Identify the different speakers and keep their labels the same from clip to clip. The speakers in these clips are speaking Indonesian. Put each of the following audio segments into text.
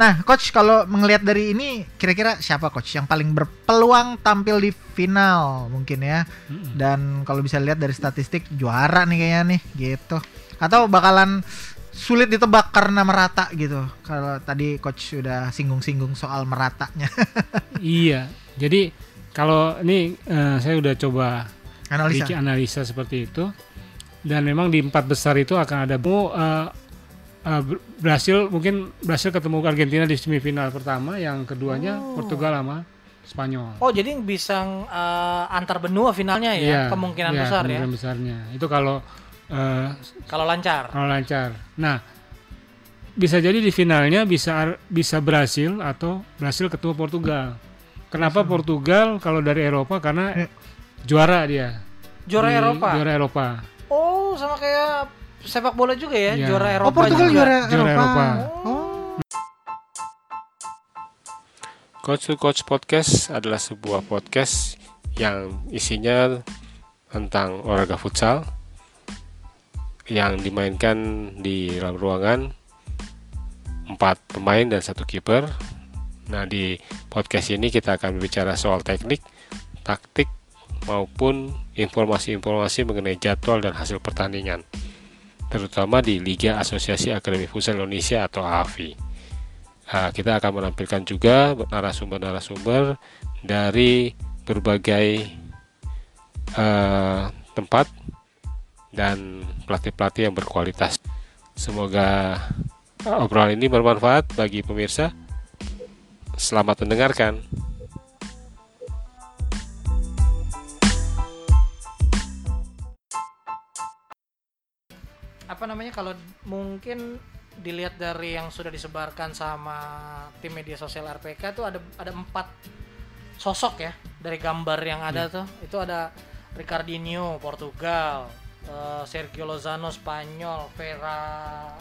Speaker 1: Nah, coach kalau melihat dari ini kira-kira siapa coach yang paling berpeluang tampil di final mungkin ya?
Speaker 2: Mm-mm.
Speaker 1: Dan kalau bisa lihat dari statistik juara nih kayaknya nih gitu. Atau bakalan sulit ditebak karena merata gitu. Kalau tadi coach sudah singgung-singgung soal meratanya.
Speaker 2: Iya. Jadi kalau ini eh, saya udah coba
Speaker 1: Analisa.
Speaker 2: bikin analisa seperti itu dan memang di empat besar itu akan ada mau eh, eh, Br- Brasil mungkin Brasil ketemu Argentina di semifinal pertama, yang keduanya
Speaker 3: Oh.
Speaker 2: Portugal sama Spanyol.
Speaker 3: Oh, jadi bisa eh, antar benua finalnya ya,
Speaker 2: Iya,
Speaker 3: kemungkinan
Speaker 2: iya,
Speaker 3: besar
Speaker 2: kemungkinan besarnya. Itu kalau eh,
Speaker 3: ya. Kalau lancar.
Speaker 2: kalau lancar. Nah, bisa jadi di finalnya bisa bisa Brasil atau Brasil ketemu Portugal. Kenapa Portugal kalau dari Eropa karena
Speaker 1: Eh.
Speaker 2: juara dia.
Speaker 3: Juara
Speaker 2: Di-
Speaker 3: Eropa.
Speaker 2: Juara Eropa.
Speaker 3: Oh, sama kayak sepak bola juga ya,
Speaker 2: Iya.
Speaker 3: juara
Speaker 1: Oh,
Speaker 3: Eropa
Speaker 1: Portugal
Speaker 3: juga.
Speaker 1: juara
Speaker 2: Juara
Speaker 1: Eropa.
Speaker 2: Eropa.
Speaker 1: Oh.
Speaker 4: Coach to Coach Podcast adalah sebuah podcast yang isinya tentang olahraga futsal yang dimainkan di dalam ruangan empat pemain dan satu kiper. Nah di podcast ini kita akan berbicara soal teknik, taktik maupun informasi-informasi mengenai jadwal dan hasil pertandingan, terutama di Liga Asosiasi Akademi Futsal Indonesia atau AFI. Nah, kita akan menampilkan juga narasumber-narasumber dari berbagai eh, tempat dan pelatih-pelatih yang berkualitas. Semoga obrolan ini bermanfaat bagi pemirsa. Selamat mendengarkan.
Speaker 3: Apa namanya kalau mungkin dilihat dari yang sudah disebarkan sama tim media sosial RPK tuh ada ada empat sosok ya dari gambar yang ada tuh itu ada Ricardinho Portugal eh, Sergio Lozano Spanyol Vera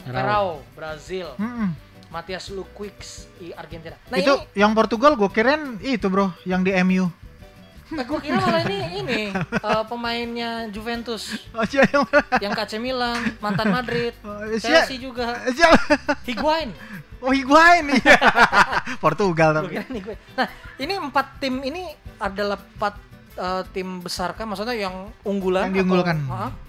Speaker 2: Ferrao.
Speaker 3: Brazil
Speaker 1: Mm-mm.
Speaker 3: Matias Luquiz i Argentina nah
Speaker 1: itu
Speaker 3: ini
Speaker 1: yang Portugal gue kirain itu bro, yang di MU.
Speaker 3: eh, gua kira malah ini ini eh, pemainnya Juventus
Speaker 1: Oh, siapa yang
Speaker 3: KC Milan mantan Madrid
Speaker 1: Oh?
Speaker 3: Chelsea juga
Speaker 1: Siapa?
Speaker 3: Higuain
Speaker 1: Oh Higuain iya. Portugal tapi.
Speaker 3: Nah, ini empat tim ini adalah empat eh, tim besar kan? Maksudnya yang unggulan?
Speaker 1: Yang diunggulkan.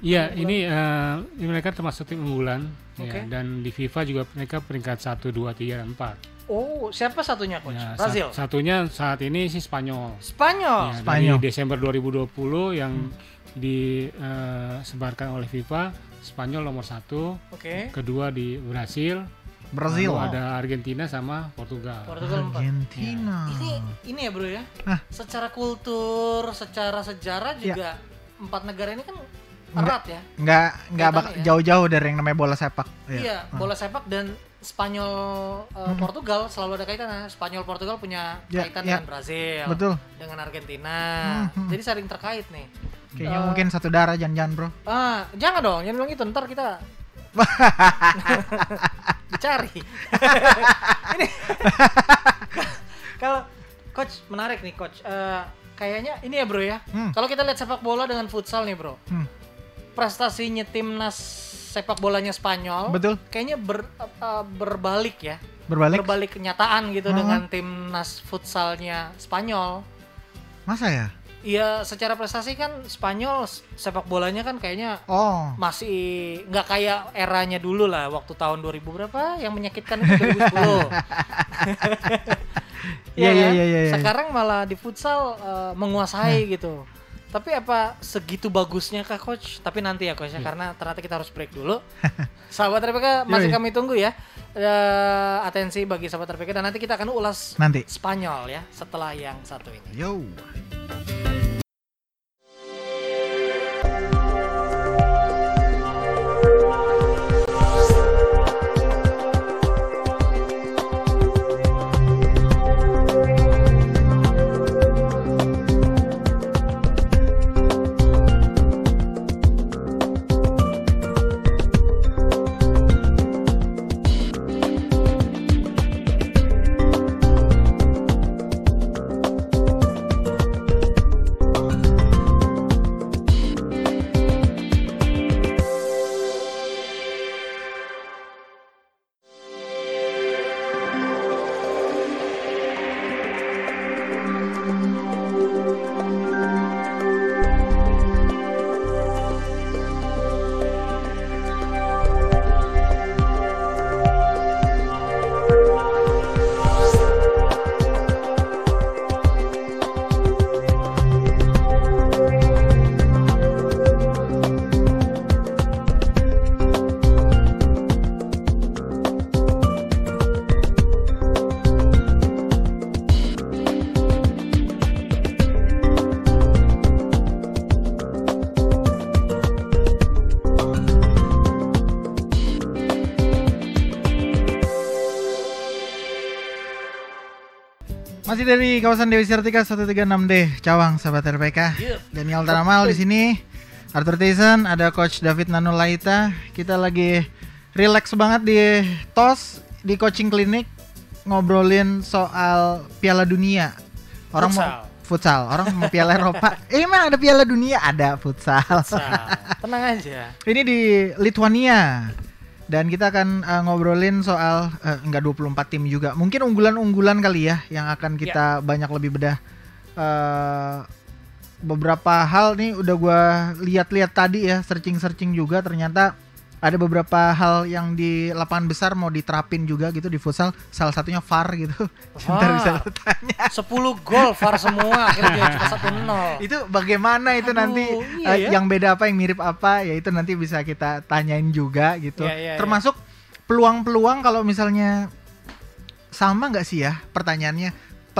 Speaker 2: Iya, ini eh, ini mereka termasuk tim unggulan
Speaker 3: Oke.
Speaker 2: ya, dan di FIFA juga mereka peringkat 1 2 3 dan 4.
Speaker 3: Oh, siapa satunya coach?
Speaker 2: Ya,
Speaker 3: Brazil.
Speaker 2: sat- satunya saat ini sih Spanyol.
Speaker 3: Spanyol.
Speaker 2: Ya,
Speaker 1: Spanyol.
Speaker 2: Dari Desember 2020 yang disebarkan oleh FIFA, Spanyol nomor satu,
Speaker 3: Oke.
Speaker 2: kedua di Brasil,
Speaker 1: Brazil.
Speaker 2: lalu ada Argentina sama Portugal.
Speaker 3: Portugal empat.
Speaker 1: Argentina.
Speaker 3: Ini ini ya bro ya.
Speaker 1: Hah?
Speaker 3: Secara kultur, secara sejarah
Speaker 1: Ya.
Speaker 3: juga empat negara ini kan erat ya.
Speaker 1: Nggak nggak bak-
Speaker 3: Kaitannya ya.
Speaker 1: jauh-jauh dari yang namanya bola sepak.
Speaker 3: Iya, bola sepak dan Spanyol eh, Portugal selalu ada kaitannya. Spanyol Portugal punya
Speaker 1: Ya,
Speaker 3: kaitan
Speaker 1: ya.
Speaker 3: dengan Brazil,
Speaker 1: Betul.
Speaker 3: dengan Argentina.
Speaker 1: Hmm, hmm.
Speaker 3: Jadi saling terkait nih.
Speaker 1: Kayaknya
Speaker 3: Eh,
Speaker 1: mungkin satu darah jangan-jangan bro.
Speaker 3: Ah, jangan dong, jangan bilang itu ntar kita dicari. Ini kalau coach menarik nih coach. Eh, kayaknya ini ya bro ya.
Speaker 1: Hmm.
Speaker 3: Kalau kita lihat sepak bola dengan futsal nih bro,
Speaker 1: Hmm.
Speaker 3: prestasinya timnas sepak bolanya Spanyol,
Speaker 1: Betul.
Speaker 3: kayaknya ber- eh, berbalik ya,
Speaker 1: Berbalik.
Speaker 3: berbalik kenyataan gitu
Speaker 1: Hmm.
Speaker 3: dengan timnas futsalnya Spanyol.
Speaker 1: Masa ya?
Speaker 3: Iya, secara prestasi kan Spanyol sepak bolanya kan kayaknya
Speaker 1: Oh.
Speaker 3: masih nggak kayak eranya dulu lah waktu tahun 2000 berapa yang menyakitkan itu 2010.
Speaker 1: Iya, iya, iya, iya, iya.
Speaker 3: Sekarang malah di futsal eh, menguasai gitu. Tapi apa segitu bagusnya kah coach? Tapi nanti ya coach ya karena ternyata kita harus break dulu. sahabat RPK masih
Speaker 1: Yoi.
Speaker 3: kami tunggu ya. Eh, atensi bagi sahabat RPK dan nanti kita akan ulas
Speaker 1: Nanti.
Speaker 3: Spanyol ya setelah yang satu ini.
Speaker 1: Yo. Masih dari kawasan Dewi Sartika 136D Cawang sahabat RPK.
Speaker 3: Iya.
Speaker 1: Daniel Taramal di sini. Arthur Tyson, ada coach David Nanulaita. Kita lagi relax banget di TOS di coaching klinik ngobrolin soal Piala Dunia. Orang
Speaker 3: Futsal.
Speaker 1: mau futsal, orang mau Piala Eropa. Eh, emang ada Piala Dunia? Ada futsal.
Speaker 3: Sal, tenang aja.
Speaker 1: Ini di Lithuania. Dan kita akan uh, ngobrolin soal uh, enggak 24 tim juga. Mungkin unggulan-unggulan kali ya yang akan kita banyak lebih bedah. Uh, beberapa hal nih udah gua lihat-lihat tadi ya, searching-searching juga ternyata ada beberapa hal yang di lapangan besar mau diterapin juga gitu di futsal. Salah satunya VAR gitu. Sebentar bisa tanya.
Speaker 3: 10 gol VAR semua akhirnya cuma 1-0.
Speaker 1: Itu bagaimana itu
Speaker 3: Aduh,
Speaker 1: nanti
Speaker 3: iya
Speaker 1: eh,
Speaker 3: ya.
Speaker 1: yang beda apa yang mirip apa ya itu nanti bisa kita tanyain juga gitu.
Speaker 3: Iya, iya,
Speaker 1: Termasuk peluang-peluang kalau misalnya sama nggak sih ya pertanyaannya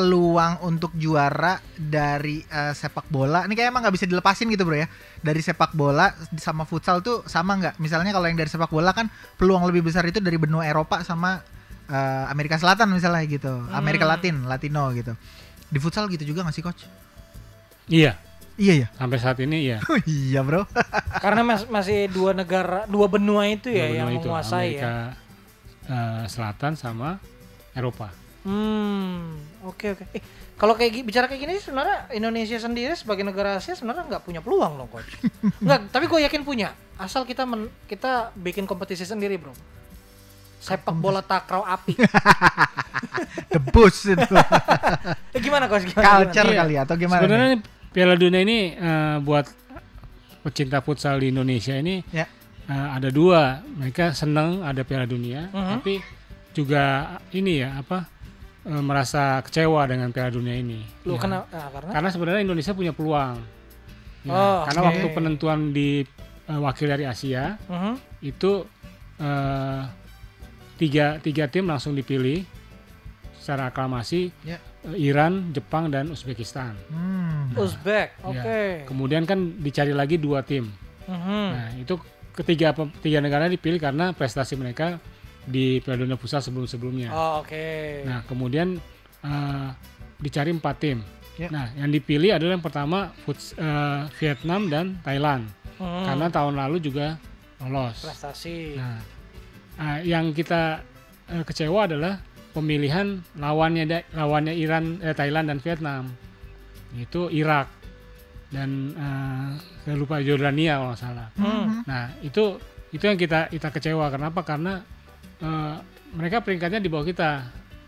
Speaker 1: peluang untuk juara dari eh, sepak bola ini kayak emang nggak bisa dilepasin gitu bro ya dari sepak bola sama futsal tuh sama nggak misalnya kalau yang dari sepak bola kan peluang lebih besar itu dari benua Eropa sama eh, Amerika Selatan misalnya gitu Amerika
Speaker 3: Hmm.
Speaker 1: Latin Latino gitu di futsal gitu juga nggak sih coach
Speaker 2: Iya,
Speaker 1: iya ya
Speaker 2: sampai saat ini ya.
Speaker 1: Oh iya bro.
Speaker 3: Karena mas- masih dua negara, dua benua itu ya
Speaker 2: Dua
Speaker 3: yang
Speaker 2: benua itu,
Speaker 3: menguasai
Speaker 2: Amerika
Speaker 3: ya.
Speaker 2: eh, Selatan sama Eropa.
Speaker 3: Hmm, oke oke. Eh, kalau kayak bicara kayak gini sih sebenarnya Indonesia sendiri sebagai negara Asia sebenarnya nggak punya peluang loh coach. Nggak, tapi gue yakin punya. Asal kita men- kita bikin kompetisi sendiri bro. Sepak bola takraw api.
Speaker 1: Debus itu.
Speaker 3: eh, gimana coach? Gimana,
Speaker 1: Culture
Speaker 3: gimana?
Speaker 1: kali ya, atau gimana?
Speaker 2: Sebenarnya
Speaker 1: nih?
Speaker 2: Piala Dunia ini eh, buat pecinta futsal di Indonesia ini
Speaker 1: Ya.
Speaker 2: eh, ada dua. Mereka senang ada Piala Dunia,
Speaker 3: Mhm.
Speaker 2: tapi juga ini ya apa eh, merasa kecewa dengan Piala Dunia ini.
Speaker 3: Lu
Speaker 2: Ya.
Speaker 3: kena ah, karena
Speaker 2: Karena sebenarnya Indonesia punya peluang. Ya,
Speaker 3: Oh,
Speaker 2: karena
Speaker 3: oke.
Speaker 2: waktu penentuan di eh, wakil dari Asia
Speaker 3: Mhm.
Speaker 2: itu eh, tiga tiga tim langsung dipilih secara aklamasi
Speaker 1: Ya.
Speaker 2: eh, Iran, Jepang dan Uzbekistan.
Speaker 1: Hmm.
Speaker 3: Uzbek. Oke.
Speaker 2: Ya. Kemudian kan dicari lagi dua tim.
Speaker 3: Mhm.
Speaker 2: Nah itu ketiga tiga negara dipilih karena prestasi mereka di Piala Dunia Pusat sebelum-sebelumnya.
Speaker 3: Oh, oke.
Speaker 2: Nah kemudian eh, dicari empat tim.
Speaker 1: Ya.
Speaker 2: Nah yang dipilih adalah yang pertama Futs- eh, Vietnam dan Thailand
Speaker 3: Mhm.
Speaker 2: karena tahun lalu juga lolos.
Speaker 3: prestasi.
Speaker 2: Nah, ah, yang kita eh, kecewa adalah pemilihan lawannya lawannya Iran, eh, Thailand dan Vietnam. Itu Irak dan eh, saya lupa Jordania kalau salah.
Speaker 3: Hmm.
Speaker 2: Nah, itu itu yang kita kita kecewa. Kenapa? Karena eh, mereka peringkatnya di bawah kita.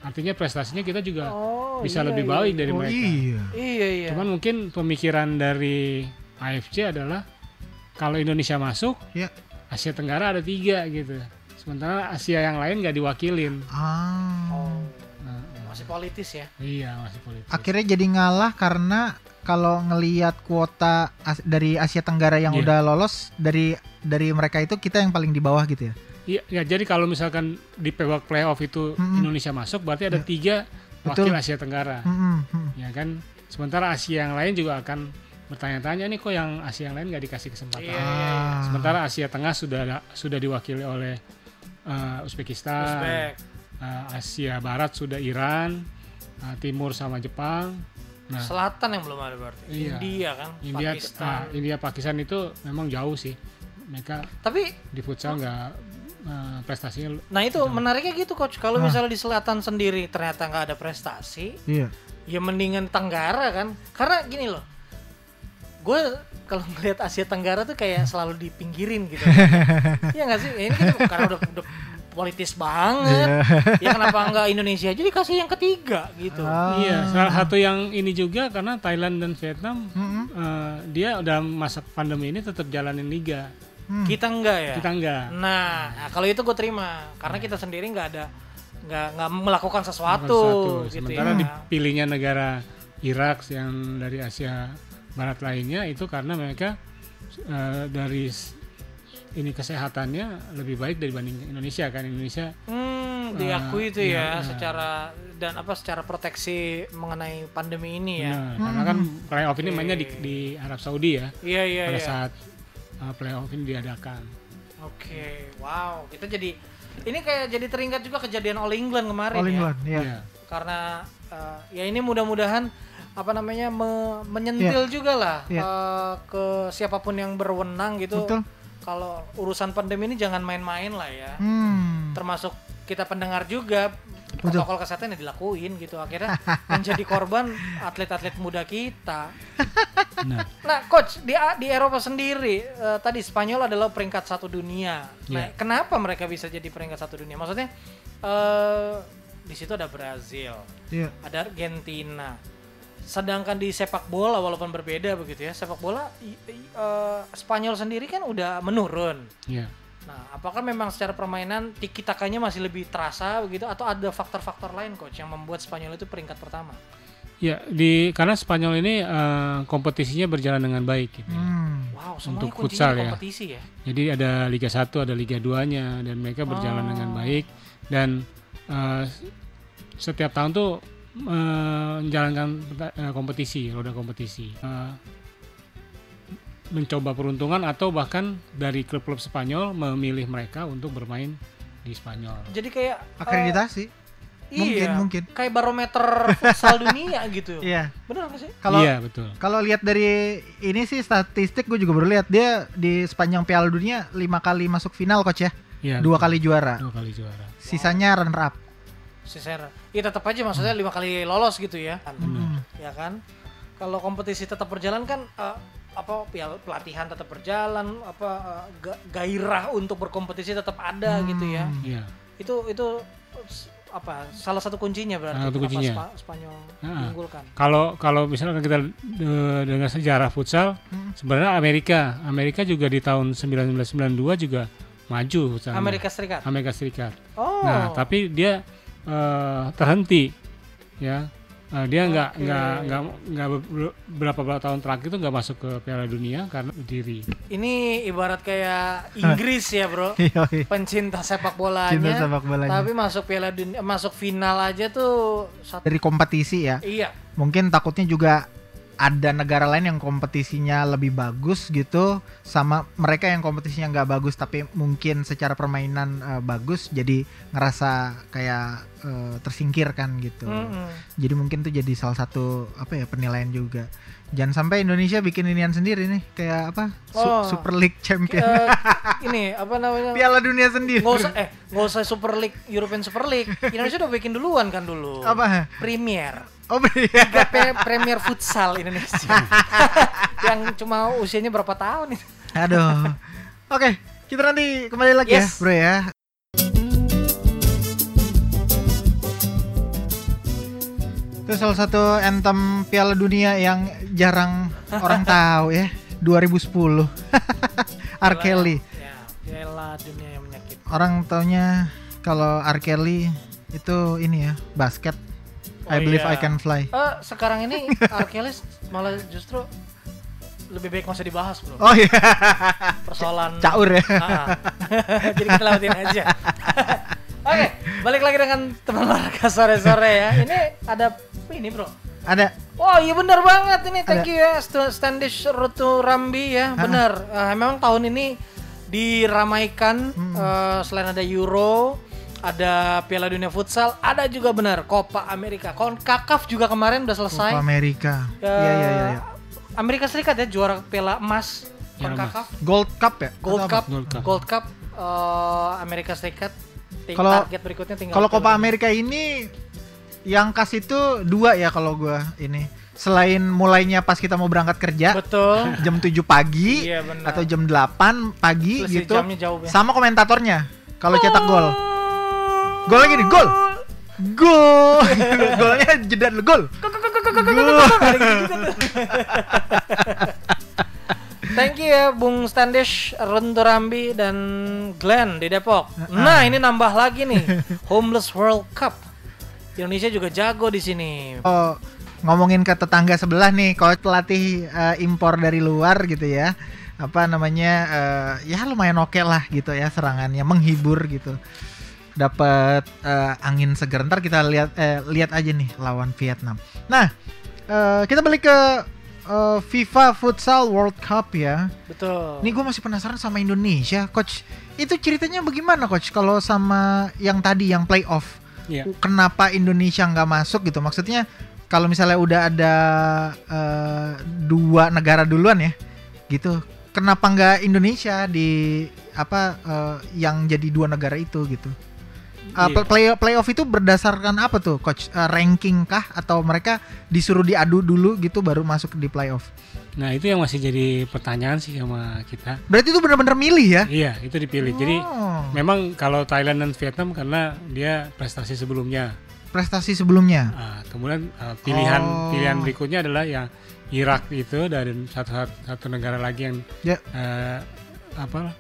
Speaker 2: Artinya prestasinya kita juga
Speaker 3: Oh,
Speaker 2: bisa
Speaker 3: iya,
Speaker 2: lebih
Speaker 3: iya.
Speaker 2: baik dari
Speaker 1: Oh
Speaker 2: mereka.
Speaker 1: iya.
Speaker 3: Iya iya.
Speaker 2: Cuman mungkin pemikiran dari AFC adalah kalau Indonesia masuk,
Speaker 1: Ya.
Speaker 2: Asia Tenggara ada tiga gitu. Sementara Asia yang lain nggak diwakilin.
Speaker 1: Ah.
Speaker 3: Oh,
Speaker 2: Nah,
Speaker 3: masih politis ya.
Speaker 2: iya masih politis.
Speaker 1: Akhirnya jadi ngalah karena kalau ngelihat kuota as- dari Asia Tenggara yang
Speaker 2: Iya.
Speaker 1: udah lolos dari dari mereka itu kita yang paling di bawah gitu ya.
Speaker 2: Iya, ya, jadi kalau misalkan di babak playoff itu
Speaker 1: Mm-mm.
Speaker 2: Indonesia masuk, berarti ada
Speaker 1: Ya.
Speaker 2: tiga
Speaker 1: Betul.
Speaker 2: wakil Asia Tenggara.
Speaker 1: Hmm, hmm.
Speaker 2: Ya kan. Sementara Asia yang lain juga akan bertanya-tanya nih kok yang Asia yang lain nggak dikasih kesempatan.
Speaker 3: Iya.
Speaker 1: Ah.
Speaker 2: Sementara Asia Tengah sudah sudah diwakili oleh uh, Uzbekistan.
Speaker 3: Uzbek.
Speaker 2: Uh, Asia Barat sudah Iran, uh, Timur sama Jepang. Nah,
Speaker 3: Selatan yang belum ada berarti.
Speaker 2: Iya.
Speaker 3: India kan,
Speaker 2: India,
Speaker 3: Pakistan.
Speaker 2: ah, India Pakistan itu memang jauh sih. Mereka
Speaker 3: Tapi
Speaker 2: di futsal nggak uh, prestasinya
Speaker 3: nah itu menariknya gitu coach. Kalau
Speaker 1: Nah.
Speaker 3: misalnya di selatan sendiri ternyata nggak ada prestasi,
Speaker 1: Iya.
Speaker 3: ya mendingan Tenggara kan. Karena gini loh. Gue kalau ngelihat Asia Tenggara tuh kayak selalu dipinggirin gitu. Iya nggak sih? Ya, Ini kan karena udah, udah politis banget.
Speaker 1: Iya.
Speaker 3: Ya kenapa nggak Indonesia aja dikasih yang ketiga gitu.
Speaker 1: Ah.
Speaker 2: Iya, salah satu yang ini juga karena Thailand dan Vietnam
Speaker 1: Mm-mm.
Speaker 2: eh, dia dalam masa pandemi ini tetap jalanin liga.
Speaker 1: Hmm.
Speaker 3: Kita enggak ya.
Speaker 2: Kita enggak.
Speaker 3: Nah, nah, kalau itu gue terima karena kita sendiri nggak ada nggak nggak melakukan sesuatu,
Speaker 2: Sesuatu.
Speaker 3: gitu
Speaker 2: Sementara
Speaker 3: ya.
Speaker 2: dipilihnya negara Irak yang dari Asia Barat lainnya itu karena mereka eh, dari ini kesehatannya lebih baik dibanding Indonesia kan Indonesia
Speaker 3: Hmm,
Speaker 2: Eh,
Speaker 3: diakui itu
Speaker 2: iya,
Speaker 3: ya
Speaker 2: iya.
Speaker 3: secara dan apa secara proteksi mengenai pandemi ini ya.
Speaker 2: Nah, karena kan playoff ini
Speaker 3: Oke.
Speaker 2: mainnya di, di Arab Saudi ya
Speaker 3: Iya iya
Speaker 2: pada
Speaker 3: iya.
Speaker 2: saat uh, playoff ini diadakan.
Speaker 3: Oke, wow. Kita jadi ini kayak jadi teringat juga kejadian All England kemarin
Speaker 1: All
Speaker 3: ya.
Speaker 1: England, ya.
Speaker 2: Iya.
Speaker 3: Karena Eh, ya ini mudah-mudahan apa namanya me- menyentil juga lah
Speaker 1: Iya.
Speaker 3: eh, ke siapa pun yang berwenang gitu.
Speaker 1: Betul.
Speaker 3: Kalau urusan pandemi ini jangan main-main lah ya.
Speaker 1: Hmm.
Speaker 3: Termasuk kita pendengar juga. Protokol kesehatan yang dilakuin gitu. Akhirnya menjadi korban atlet-atlet muda kita.
Speaker 2: Nah,
Speaker 3: Nah, coach di di Eropa sendiri eh, tadi Spanyol adalah peringkat satu dunia. Nah,
Speaker 2: Iya.
Speaker 3: kenapa mereka bisa jadi peringkat satu dunia? Maksudnya eh di situ ada Brazil,
Speaker 1: Iya.
Speaker 3: ada Argentina. Sedangkan di sepak bola walaupun berbeda begitu ya, sepak bola i- i- eh, Spanyol sendiri kan udah menurun.
Speaker 2: ya.
Speaker 3: Nah, apakah memang secara permainan tiki takanya masih lebih terasa begitu atau ada faktor-faktor lain coach yang membuat Spanyol itu peringkat pertama?
Speaker 2: Ya, di karena Spanyol ini eh, kompetisinya berjalan dengan baik gitu. ya.
Speaker 1: Hmm.
Speaker 3: Wow,
Speaker 2: Untuk futsal ya.
Speaker 3: kompetisi ya.
Speaker 2: Jadi ada Liga 1, ada Liga 2-nya dan mereka berjalan
Speaker 3: Oh.
Speaker 2: dengan baik dan eh, setiap tahun tuh eh, menjalankan eh, kompetisi, roda kompetisi. Eh, mencoba peruntungan atau bahkan dari klub-klub Spanyol memilih mereka untuk bermain di Spanyol.
Speaker 3: Jadi kayak
Speaker 1: Akreditasi. Mungkin,
Speaker 3: iya,
Speaker 1: mungkin.
Speaker 3: Kayak barometer futsal dunia gitu.
Speaker 1: Iya.
Speaker 3: Bener nggak sih?
Speaker 1: Kalau
Speaker 2: iya, betul.
Speaker 1: kalau lihat dari ini sih statistik gue juga baru lihat dia di sepanjang Piala Dunia lima kali masuk final coach ya.
Speaker 2: Iya,
Speaker 1: Dua
Speaker 2: betul.
Speaker 1: kali juara.
Speaker 2: dua kali juara.
Speaker 1: Sisanya runner up.
Speaker 3: Si Sera. Iya tetap aja maksudnya lima kali lolos gitu ya.
Speaker 1: Hmm.
Speaker 3: Ya kan? Kalau kompetisi tetap berjalan kan eh, apa piala- pelatihan tetap berjalan, apa eh, ga- gairah untuk berkompetisi tetap ada gitu ya.
Speaker 1: Hmm.
Speaker 2: Iya.
Speaker 3: Itu itu apa salah satu kuncinya berarti
Speaker 2: Salah satu kuncinya.
Speaker 3: Spa- Spanyol
Speaker 2: Ah.
Speaker 3: diunggulkan.
Speaker 2: Kalau kalau misalnya kita dengar sejarah futsal,
Speaker 1: Hmm.
Speaker 2: sebenarnya Amerika, Amerika juga di tahun 1992 juga maju futsalnya.
Speaker 3: Amerika Serikat.
Speaker 2: Amerika Serikat.
Speaker 3: Oh.
Speaker 2: Nah, tapi dia eh, terhenti, ya. Eh, dia nggak
Speaker 3: Oke.
Speaker 2: nggak nggak nggak ber- berapa berapa tahun terakhir itu nggak masuk ke Piala Dunia karena diri.
Speaker 3: ini ibarat kayak Inggris ya, Bro.
Speaker 1: Iya, iya.
Speaker 3: Pencinta sepak bolanya.
Speaker 1: Cinta sepak bolanya.
Speaker 3: Tapi masuk Piala Dunia, masuk final aja tuh satu
Speaker 1: Dari kompetisi ya.
Speaker 3: Iya.
Speaker 1: Mungkin takutnya juga ada negara lain yang kompetisinya lebih bagus gitu sama mereka yang kompetisinya nggak bagus tapi mungkin secara permainan eh, bagus jadi ngerasa kayak eh, tersingkirkan gitu.
Speaker 3: Mm-mm.
Speaker 1: Jadi mungkin tuh jadi salah satu apa ya penilaian juga. Jangan sampai Indonesia bikin inian sendiri nih kayak apa? Su-
Speaker 3: Oh.
Speaker 1: Super League Champion.
Speaker 3: Eh, ini apa namanya?
Speaker 1: Piala Dunia sendiri.
Speaker 3: Nggak usah eh nggak usah Super League, European Super League. Indonesia udah bikin duluan kan dulu.
Speaker 1: Apa?
Speaker 3: Premier.
Speaker 1: Oh iya.
Speaker 3: Liga Pe- Premier Futsal Indonesia. yang cuma usianya berapa tahun itu?
Speaker 1: Aduh. Oke, kita nanti kembali lagi
Speaker 3: Yes.
Speaker 1: ya, Bro ya. Itu salah satu anthem Piala Dunia yang jarang orang tahu ya. 2010. R. Kelly.
Speaker 3: Ya, Piala Dunia yang menyakitkan.
Speaker 1: Orang taunya kalau R. Kelly itu ini ya, basket. I
Speaker 3: Oh
Speaker 1: believe I
Speaker 3: iya.
Speaker 1: can fly.
Speaker 3: Eh, sekarang ini Arkelis malah justru lebih baik nggak usah dibahas bro.
Speaker 1: Oh iya,
Speaker 3: Persoalan
Speaker 1: caur ya.
Speaker 3: Ah. Jadi kita lewatin aja. Oke, balik lagi dengan teman olahraga sore-sore ya. Ini ada ini bro.
Speaker 1: Ada
Speaker 3: Oh iya benar banget ini. Thank
Speaker 1: Ada.
Speaker 3: you ya St- Standish Rutu Rambi ya. Benar. Eh, memang tahun ini diramaikan
Speaker 1: Hmm.
Speaker 3: eh, selain ada Euro, ada Piala Dunia Futsal, ada juga benar Copa America. Concacaf juga kemarin udah selesai.
Speaker 1: Copa Amerika.
Speaker 3: Eh,
Speaker 1: Iya iya iya. iya.
Speaker 3: Amerika Serikat ya juara Piala Emas
Speaker 2: Piala
Speaker 3: Concacaf.
Speaker 1: Gold Cup ya?
Speaker 3: Gold? Cup,
Speaker 2: Gold Cup.
Speaker 3: Gold Cup eh, Amerika Serikat.
Speaker 1: Kalau-
Speaker 3: target berikutnya tinggal
Speaker 1: Kalau Copa Amerika ini yang kasih itu dua ya kalau gua ini. Selain mulainya pas kita mau berangkat kerja
Speaker 3: Betul.
Speaker 1: jam 7 pagi
Speaker 3: Iya, benar.
Speaker 1: atau jam 8 pagi
Speaker 3: Selisih
Speaker 1: gitu.
Speaker 3: jamnya jauh ya.
Speaker 1: Sama komentatornya kalau cetak gol. Gol lagi nih, gol. Gol. Golnya jeda dulu, gol. Gol.
Speaker 3: Thank you ya Bung Standish, Runturambi dan Glenn di Depok. Nah, ini nambah lagi nih. Homeless World Cup. Indonesia juga jago di sini.
Speaker 1: Oh, ngomongin ke tetangga sebelah nih, coach pelatih eh, impor dari luar gitu ya. Apa namanya? eh, ya lumayan oke lah gitu ya serangannya menghibur gitu. Dapat eh, angin segar. Ntar kita lihat eh, lihat aja nih lawan Vietnam. Nah, eh, kita balik ke eh, FIFA Futsal World Cup ya.
Speaker 3: Betul.
Speaker 1: Ini gue masih penasaran sama Indonesia, coach. Itu ceritanya bagaimana, coach? Kalau sama yang tadi yang playoff
Speaker 2: Iya.
Speaker 1: kenapa Indonesia nggak masuk gitu maksudnya kalau misalnya udah ada eh, dua negara duluan ya gitu kenapa nggak Indonesia di apa eh, yang jadi dua negara itu gitu Uh,
Speaker 2: Iya.
Speaker 1: play playoff itu berdasarkan apa tuh coach Eh, ranking kah atau mereka disuruh diadu dulu gitu baru masuk di playoff
Speaker 2: Nah itu yang masih jadi pertanyaan sih sama kita.
Speaker 1: berarti itu benar-benar milih ya
Speaker 2: Iya itu dipilih. Jadi
Speaker 1: Oh,
Speaker 2: memang kalau Thailand dan Vietnam karena dia prestasi sebelumnya.
Speaker 1: prestasi sebelumnya
Speaker 2: Ah, kemudian ah, pilihan
Speaker 1: Oh.
Speaker 2: pilihan berikutnya adalah yang Irak itu dari satu satu negara lagi yang
Speaker 1: Ya.
Speaker 2: eh, apa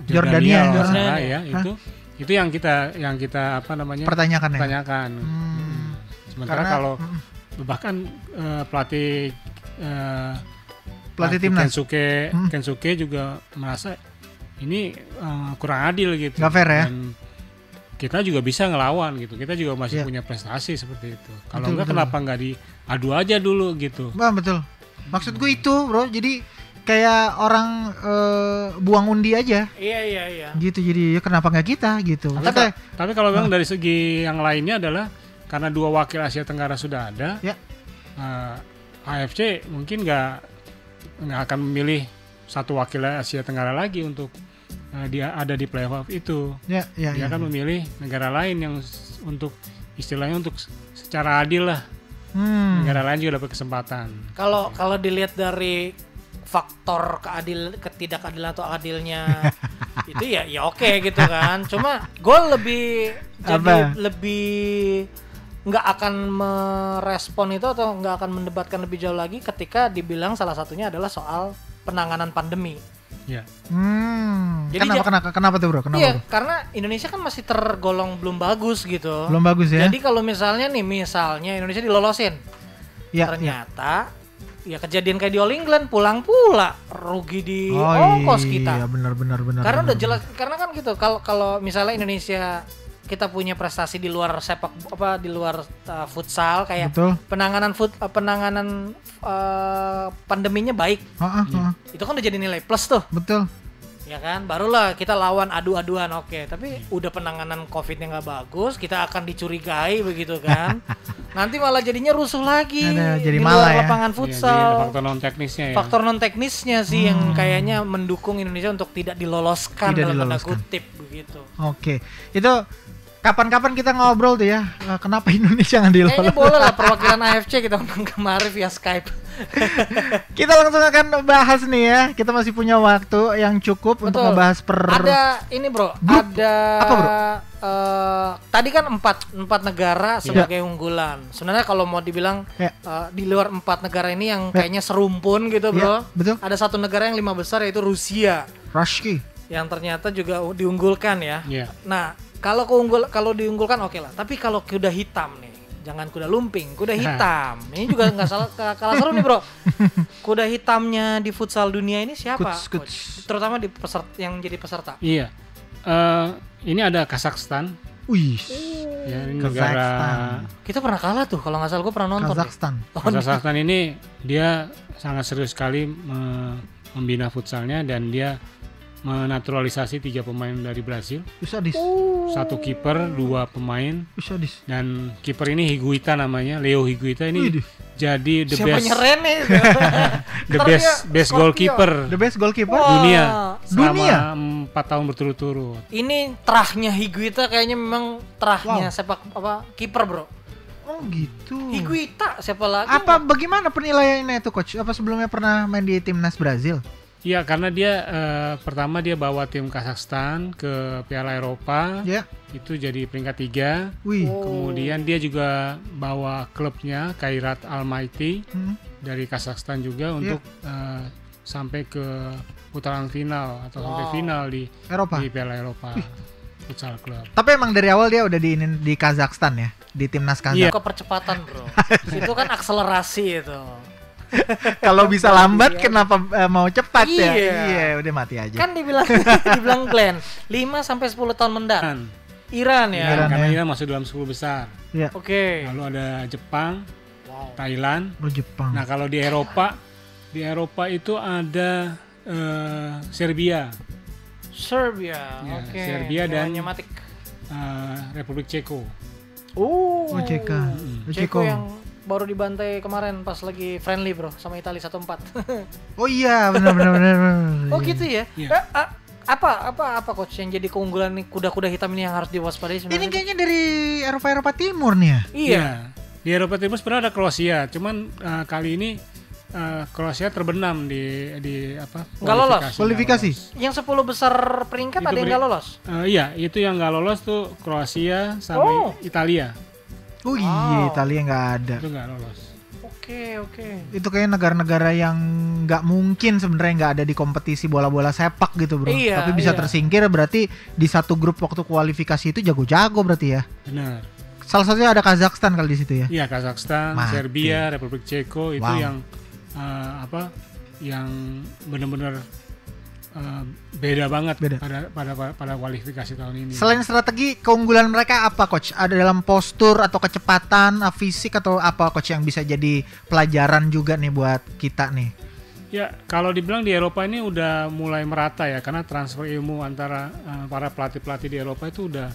Speaker 1: Jordania,
Speaker 3: Jordania.
Speaker 2: salah ya itu itu yang kita yang kita apa namanya
Speaker 1: pertanyakan ya
Speaker 2: pertanyakan.
Speaker 1: Hmm.
Speaker 2: Sementara
Speaker 1: Karena-
Speaker 2: kalau
Speaker 1: Mm,
Speaker 2: bahkan eh, pelatih eh,
Speaker 1: pelatih timnas
Speaker 2: Kensuke
Speaker 1: Hmm.
Speaker 2: Kensuke juga merasa ini eh, kurang adil gitu.
Speaker 1: Nggak fair ya?
Speaker 2: Dan kita juga bisa ngelawan gitu. Kita juga masih
Speaker 1: Iya.
Speaker 2: punya prestasi seperti itu. Kalau enggak
Speaker 1: betul.
Speaker 2: kenapa nggak diadu aja dulu gitu.
Speaker 1: Wah, betul maksud gue itu bro jadi kayak orang eh, buang undi aja
Speaker 3: Iya iya iya.
Speaker 1: gitu jadi ya kenapa nggak kita gitu
Speaker 2: Tapi,
Speaker 1: Kata-
Speaker 2: tapi kalau memang dari segi yang lainnya adalah karena dua wakil Asia Tenggara sudah ada,
Speaker 1: Ya.
Speaker 2: eh, AFC mungkin nggak nggak akan memilih satu wakil Asia Tenggara lagi untuk eh, dia ada di playoff itu.
Speaker 1: ya ya,
Speaker 2: Dia
Speaker 1: ya.
Speaker 2: akan memilih negara lain yang untuk istilahnya untuk secara adil lah.
Speaker 1: Hmm.
Speaker 2: Negara lain juga dapat kesempatan.
Speaker 3: Kalau kalau dilihat dari faktor keadil ketidakadilan atau adilnya itu ya ya oke gitu kan. Cuma gue lebih jadi
Speaker 1: Apa?
Speaker 3: lebih nggak akan merespon itu atau nggak akan mendebatkan lebih jauh lagi ketika dibilang salah satunya adalah soal penanganan pandemi.
Speaker 2: Ya.
Speaker 1: Hmm.
Speaker 3: Jadi
Speaker 1: kenapa, kenapa kenapa tuh bro kenapa
Speaker 3: Iya,
Speaker 1: bro?
Speaker 3: karena Indonesia kan masih tergolong belum bagus gitu.
Speaker 1: belum bagus ya
Speaker 3: Jadi kalau misalnya nih, misalnya Indonesia dilolosin,
Speaker 1: ya, ya.
Speaker 3: ternyata ya kejadian kayak di All England pulang pula rugi di
Speaker 1: oh
Speaker 3: ongkos
Speaker 1: iya
Speaker 3: kita.
Speaker 1: benar benar benar
Speaker 3: Karena
Speaker 1: benar,
Speaker 3: udah jelas, karena kan gitu. Kalau kalau misalnya Indonesia kita punya prestasi di luar sepak apa di luar uh, futsal kayak
Speaker 1: betul
Speaker 3: penanganan foot uh, penanganan uh, pandeminya baik,
Speaker 1: Ah, ah, ah.
Speaker 3: itu kan udah jadi nilai plus tuh.
Speaker 1: betul
Speaker 3: ya kan? Barulah kita lawan adu-aduan oke. Tapi udah penanganan covidnya nggak bagus kita akan dicurigai begitu kan? Nanti malah jadinya rusuh lagi
Speaker 1: Ada, jadi
Speaker 3: di
Speaker 1: malah ya.
Speaker 3: lapangan
Speaker 2: Iya, jadi
Speaker 3: futsal.
Speaker 2: faktor non teknisnya ya.
Speaker 3: faktor non teknisnya sih yang kayaknya mendukung Indonesia untuk tidak diloloskan
Speaker 1: Tidak
Speaker 3: dalam tanda
Speaker 1: diloloskan.
Speaker 3: kutip begitu.
Speaker 1: Oke. Itu kapan-kapan kita ngobrol tuh ya eh, kenapa Indonesia nggak
Speaker 3: kayaknya
Speaker 1: dilolos
Speaker 3: boleh lah perwakilan AFC kita undang kemari via Skype
Speaker 1: kita langsung akan bahas nih ya kita masih punya waktu yang cukup untuk
Speaker 3: Betul.
Speaker 1: ngebahas per
Speaker 3: ada ini bro
Speaker 1: Grup.
Speaker 3: ada
Speaker 1: Apa, bro?
Speaker 3: eh, tadi kan empat empat negara sebagai unggulan sebenarnya kalau mau dibilang
Speaker 1: Ya.
Speaker 3: eh, di luar empat negara ini yang
Speaker 1: Ya.
Speaker 3: kayaknya serumpun gitu bro
Speaker 1: Ya, betul
Speaker 3: ada satu negara yang lima besar yaitu Rusia
Speaker 1: Rushki
Speaker 3: yang ternyata juga diunggulkan ya
Speaker 2: Iya.
Speaker 3: nah kalau keunggul kalau diunggulkan oke lah tapi kalau kuda hitam nih jangan kuda lumping kuda hitam ini juga nggak salah ka- kalah seru nih bro kuda hitamnya di futsal dunia ini siapa
Speaker 1: Kuts, kuts.
Speaker 3: Terutama di peserta yang jadi peserta
Speaker 2: Iya. Eh, ini ada Kazakhstan
Speaker 1: Wih,
Speaker 2: ya ini
Speaker 1: Kazakhstan.
Speaker 2: negara
Speaker 3: Kita pernah kalah tuh kalau nggak salah gue pernah nonton. deh.
Speaker 1: Kazakhstan.
Speaker 3: Oh,
Speaker 2: Kazakhstan ini dia sangat serius sekali me- membina futsalnya dan dia menaturalisasi tiga pemain dari Brasil,
Speaker 1: Bisa dis.
Speaker 2: satu kiper, dua pemain
Speaker 1: Bisa dis.
Speaker 2: dan kiper ini Higuita namanya, Leo Higuita ini
Speaker 1: Widih.
Speaker 2: jadi the
Speaker 3: Siapa
Speaker 2: best
Speaker 3: Rene?
Speaker 2: the best best
Speaker 3: Scorpio.
Speaker 2: goalkeeper
Speaker 1: The best goalkeeper.
Speaker 3: Wah,
Speaker 2: dunia
Speaker 1: Dunia?
Speaker 2: selama empat tahun berturut-turut.
Speaker 3: Ini terahnya Higuita kayaknya memang terahnya
Speaker 1: Wow.
Speaker 3: sepak apa kiper bro.
Speaker 1: Oh gitu.
Speaker 3: Higuita siapa lagi?
Speaker 1: Apa bagaimana penilaiannya itu coach? Apa sebelumnya pernah main di timnas Brazil?
Speaker 2: Iya, karena dia eh, pertama dia bawa tim Kazakhstan ke Piala Eropa,
Speaker 1: Ya.
Speaker 2: itu jadi peringkat tiga.
Speaker 1: Wih.
Speaker 3: Oh.
Speaker 2: Kemudian dia juga bawa klubnya Kairat Almaty
Speaker 1: Hmm.
Speaker 2: dari Kazakhstan juga untuk eh, sampai ke putaran final atau sampai
Speaker 3: Wow.
Speaker 2: final di
Speaker 1: Eropa.
Speaker 2: di Piala Eropa futsal club.
Speaker 1: Tapi emang dari awal dia udah di di Kazakhstan ya, di timnas
Speaker 2: Iya.
Speaker 1: Kazakh.
Speaker 3: Ke percepatan bro. itu kan akselerasi itu.
Speaker 1: Kalau bisa lambat
Speaker 3: Iya.
Speaker 1: kenapa eh, mau cepat ya?
Speaker 3: Iya.
Speaker 1: Iya, udah mati aja.
Speaker 3: Kan dibilang dibilang Glenn 5 sampai 10 tahun mendat.
Speaker 2: Dan,
Speaker 3: Iran ya.
Speaker 1: Iran.
Speaker 2: karena
Speaker 1: ya.
Speaker 2: Iran masuk dalam 10 besar.
Speaker 1: Ya.
Speaker 3: Oke.
Speaker 2: Lalu ada Jepang,
Speaker 3: Wow.
Speaker 2: Thailand.
Speaker 1: Oh Jepang.
Speaker 2: Nah kalau di Eropa, di Eropa itu ada eh, Serbia,
Speaker 3: Serbia.
Speaker 2: Ya,
Speaker 3: Oke.
Speaker 2: Serbia dan- eh, Republik Ceko.
Speaker 3: Oh.
Speaker 1: Oh. Oh,
Speaker 3: Ceko yang baru dibantai kemarin pas lagi friendly bro sama Italia 1-4.
Speaker 1: Oh iya, benar benar benar.
Speaker 3: oh gitu ya?
Speaker 2: Iya.
Speaker 3: Eh, apa apa apa coach yang jadi keunggulan nih kuda-kuda hitam ini yang harus diwaspadai sebenarnya?
Speaker 1: Ini kayaknya dari Eropa Eropa Timur nih ya.
Speaker 3: Iya.
Speaker 2: Iya. Di Eropa Timur sebenarnya ada Kroasia, cuman eh, kali ini eh, Kroasia terbenam di di apa?
Speaker 3: Nggak lolos.
Speaker 1: Kualifikasi.
Speaker 3: Yang 10 besar peringkat
Speaker 2: Itu
Speaker 3: ada yang nggak lolos.
Speaker 2: Eh, iya, itu yang nggak lolos tuh Kroasia sama
Speaker 3: Oh.
Speaker 2: Italia.
Speaker 1: Oh iya,
Speaker 3: Wow.
Speaker 1: Italia nggak ada.
Speaker 2: Itu nggak lolos.
Speaker 3: Oke oke.
Speaker 1: Itu kayak negara-negara yang nggak mungkin sebenarnya nggak ada di kompetisi bola-bola sepak gitu bro.
Speaker 3: Iya,
Speaker 1: Tapi bisa
Speaker 3: iya.
Speaker 1: tersingkir berarti di satu grup waktu kualifikasi itu jago-jago berarti ya.
Speaker 2: Benar.
Speaker 1: Salah satunya ada Kazakhstan kali di situ ya.
Speaker 2: Iya, Kazakhstan,
Speaker 1: Mati.
Speaker 2: Serbia, Republik Ceko itu
Speaker 1: Wow.
Speaker 2: yang eh, apa? Yang benar-benar eh, beda banget
Speaker 1: Beda.
Speaker 2: pada pada pada kualifikasi tahun ini.
Speaker 1: Selain strategi, keunggulan mereka apa coach? Ada dalam postur atau kecepatan, uh, fisik atau apa coach yang bisa jadi pelajaran juga nih buat kita nih?
Speaker 2: Ya, kalau dibilang di Eropa ini udah mulai merata ya, karena transfer ilmu antara eh, para pelatih-pelatih di Eropa itu udah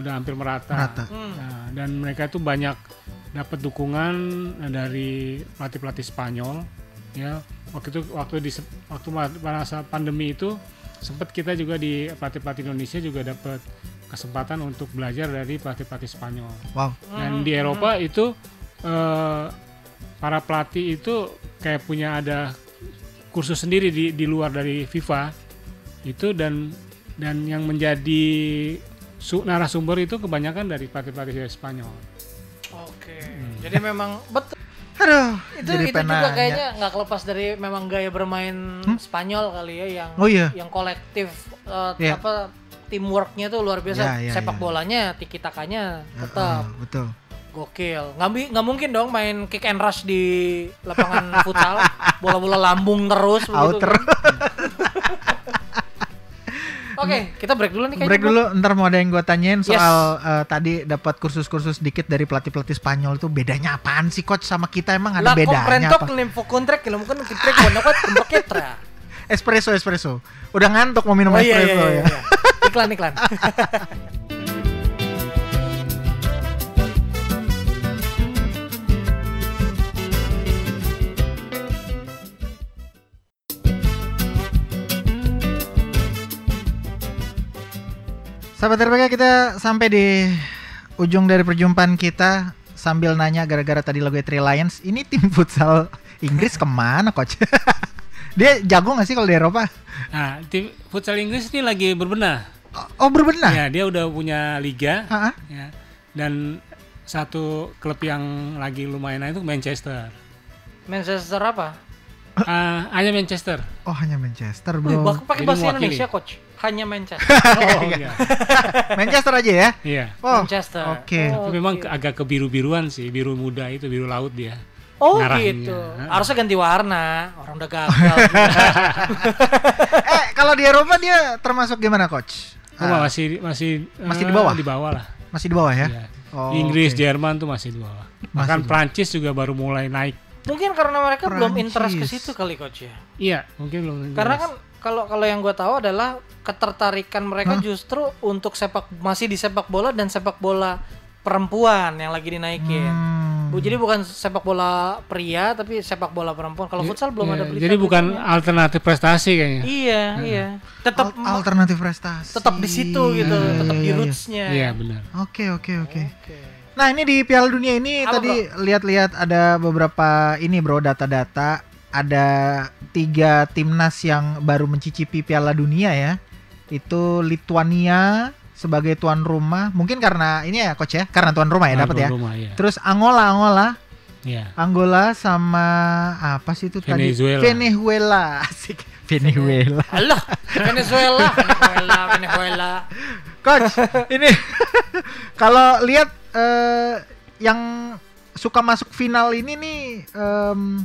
Speaker 2: udah hampir merata.
Speaker 1: Merata.
Speaker 3: Hmm.
Speaker 2: Nah, dan mereka itu banyak dapat dukungan eh, dari pelatih-pelatih Spanyol. Ya, waktu itu waktu di waktu ma- masa pandemi itu sempat kita juga di pelatih-pelatih Indonesia juga dapat kesempatan untuk belajar dari pelatih-pelatih Spanyol.
Speaker 1: Wow.
Speaker 2: Dan di Eropa itu eh, para pelatih itu kayak punya ada kursus sendiri di di luar dari FIFA itu dan dan yang menjadi su, narasumber itu kebanyakan dari pelatih-pelatih Spanyol.
Speaker 3: Oke. Jadi memang betul
Speaker 1: Aduh,
Speaker 3: itu
Speaker 1: jadi
Speaker 3: itu juga kayaknya nggak kelepas dari memang gaya bermain Spanyol kali ya yang
Speaker 1: Oh iya.
Speaker 3: yang kolektif eh,
Speaker 1: Iya.
Speaker 3: apa teamworknya tuh luar biasa.
Speaker 1: Ya, ya,
Speaker 3: Sepak
Speaker 1: ya.
Speaker 3: bolanya, tiki takanya
Speaker 1: Uh,
Speaker 3: tetap
Speaker 1: uh, betul.
Speaker 3: gokil. Nggak nggak mungkin dong main kick and rush di lapangan futsal, bola-bola lambung terus begitu
Speaker 1: Outer.
Speaker 3: kan. Oke, kita break dulu nih kayaknya.
Speaker 1: Break dulu, ntar mau ada yang gue tanyain
Speaker 3: Yes.
Speaker 1: soal eh, tadi dapat kursus-kursus dikit dari pelatih-pelatih Spanyol itu bedanya apaan sih coach sama kita emang ada
Speaker 3: Lah kok
Speaker 1: bedanya apa?
Speaker 3: nih kontrak kalau mungkin kontrak mau kuat ketra.
Speaker 1: Espresso espresso. Udah ngantuk mau minum
Speaker 3: Oh iya iya
Speaker 1: espresso
Speaker 3: iya.
Speaker 1: ya.
Speaker 3: iya. Iklan iklan.
Speaker 1: Sahabat RPK kita sampai di ujung dari perjumpaan kita sambil nanya gara-gara tadi lagu Three Lions ini tim futsal Inggris ke mana coach? Dia jago gak sih kalau di Eropa?
Speaker 2: Nah, tim futsal Inggris ini lagi berbenah.
Speaker 1: Oh berbenah?
Speaker 2: Ya, dia udah punya liga
Speaker 1: Ah, ah.
Speaker 2: ya. Dan satu klub yang lagi lumayan itu Manchester.
Speaker 3: Manchester apa?
Speaker 2: Ah, hanya Manchester.
Speaker 1: Oh hanya Manchester bro.
Speaker 3: pakai bahasa. Indonesia coach. Hanya Manchester.
Speaker 2: Oh, iya.
Speaker 1: Manchester aja ya?
Speaker 2: Iya.
Speaker 1: Oh
Speaker 3: Manchester.
Speaker 1: Oke.
Speaker 3: Oh,
Speaker 2: Tapi memang agak kebiru-biruan sih, biru muda itu, biru laut dia.
Speaker 3: Oh
Speaker 2: ngarahnya.
Speaker 3: gitu. Harusnya ganti warna. Orang udah gagal.
Speaker 1: eh kalau di Eropa dia termasuk gimana coach?
Speaker 2: Oh,
Speaker 1: Ah,
Speaker 2: masih masih
Speaker 1: Masih
Speaker 2: eh,
Speaker 1: di bawah?
Speaker 2: Di bawah lah.
Speaker 1: masih di bawah ya?
Speaker 2: Iya.
Speaker 1: Oh,
Speaker 2: Inggris,
Speaker 1: oke.
Speaker 2: Jerman tuh masih di bawah. Bahkan. Prancis juga baru mulai naik.
Speaker 3: Mungkin karena mereka belum
Speaker 1: Prancis.
Speaker 3: interest ke situ kali coach ya.
Speaker 2: Iya, mungkin belum.
Speaker 3: Karena
Speaker 2: jelas.
Speaker 3: kan kalau kalau yang gue tahu adalah ketertarikan mereka
Speaker 1: Hah?
Speaker 3: justru untuk sepak masih di sepak bola dan sepak bola perempuan yang lagi dinaikin.
Speaker 1: Hmm.
Speaker 3: Bu, jadi bukan sepak bola pria tapi sepak bola perempuan. Kalau
Speaker 2: Iya,
Speaker 3: futsal belum
Speaker 2: iya,
Speaker 3: ada berita.
Speaker 2: Jadi bukan alternatif prestasi kayaknya.
Speaker 3: Iya, iya. Tetap
Speaker 1: Al- alternatif prestasi.
Speaker 3: tetap di situ gitu,
Speaker 1: Iya,
Speaker 3: tetap
Speaker 1: iya,
Speaker 3: di
Speaker 1: iya.
Speaker 3: rootsnya.
Speaker 2: Iya, benar.
Speaker 1: Oke oke oke.
Speaker 3: Oke.
Speaker 1: Nah ini di Piala Dunia ini
Speaker 3: Apa,
Speaker 1: tadi lihat-lihat ada beberapa ini bro data-data. Ada tiga timnas yang baru mencicipi Piala Dunia ya. Itu Lituania sebagai tuan rumah. Mungkin karena ini ya coach ya, karena tuan rumah ya
Speaker 2: Nah,
Speaker 1: dapat
Speaker 2: tuan
Speaker 1: ya.
Speaker 2: Rumah, iya.
Speaker 1: Terus Angola Angola
Speaker 2: Iya.
Speaker 1: Angola sama apa sih itu
Speaker 2: Venezuela.
Speaker 1: tadi? Venezuela. Asik. Venezuela.
Speaker 3: Alah, Venezuela, Venezuela, Venezuela.
Speaker 1: Coach, ini kalau lihat eh, yang suka masuk final ini nih em,